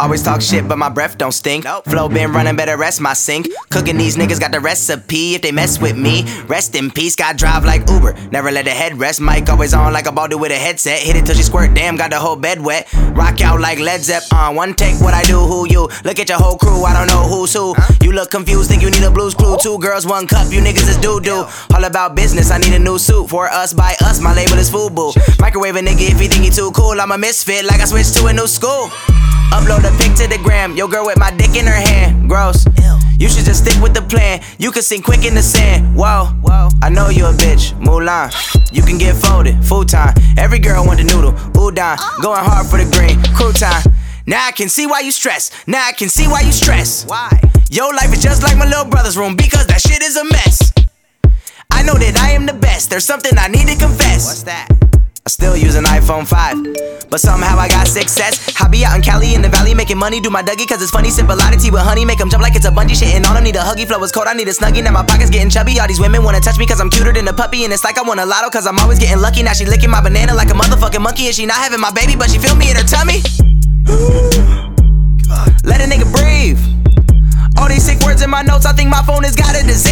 Always talk shit, but my breath don't stink. Flow been running, better rest my sink. Cooking these niggas got the recipe. If they mess with me, rest in peace. Got drive like Uber, never let the head rest. Mic always on like a baldy with a headset. Hit it till she squirt, damn, got the whole bed wet. Rock out like Led Zepp. On uh, one take, what I do, who you? Look at your whole crew, I don't know who's who. You look confused, think you need a blues clue. Two girls, one cup, you niggas is doo doo. All about business, I need a new suit. For us, by us, my label is FUBU. Microwave a nigga if he think he too cool. I'm a misfit, like I switched to a new school. Upload a pic to the gram. Yo, girl with my dick in her hand. Gross. You should just stick with the plan. You can sink quick in the sand. Whoa, whoa. I know you a bitch. Mulan. You can get folded. Full time. Every girl want the noodle. Udon. Going hard for the green. Crouton. Now I can see why you stress. Now I can see why you stress. Why? Your life is just like my little brother's room because that shit is a mess. I know that I am the best. There's something I need to confess. What's that? Still an iPhone 5, but somehow I got success. I be out in Cali in the valley making money, do my Dougie, cause it's funny. Sip a tea with honey, make them jump like it's a bungee shit. And all I need a huggy flow is cold, I need a snuggie. Now my pockets getting chubby. All these women wanna touch me cause I'm cuter than a puppy. And it's like I want a lotto cause I'm always getting lucky. Now she licking my banana like a motherfucking monkey. And she not having my baby, but she feel me in her tummy. Let a nigga breathe. All these sick words in my notes, I think my phone has got a disease.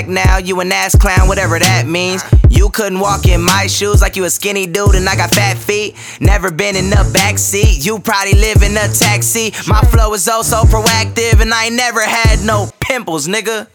Back now, you an ass clown, whatever that means. You couldn't walk in my shoes like you a skinny dude and I got fat feet. Never been in the backseat, you probably live in a taxi. My flow is oh so proactive and I ain't never had no pimples, nigga.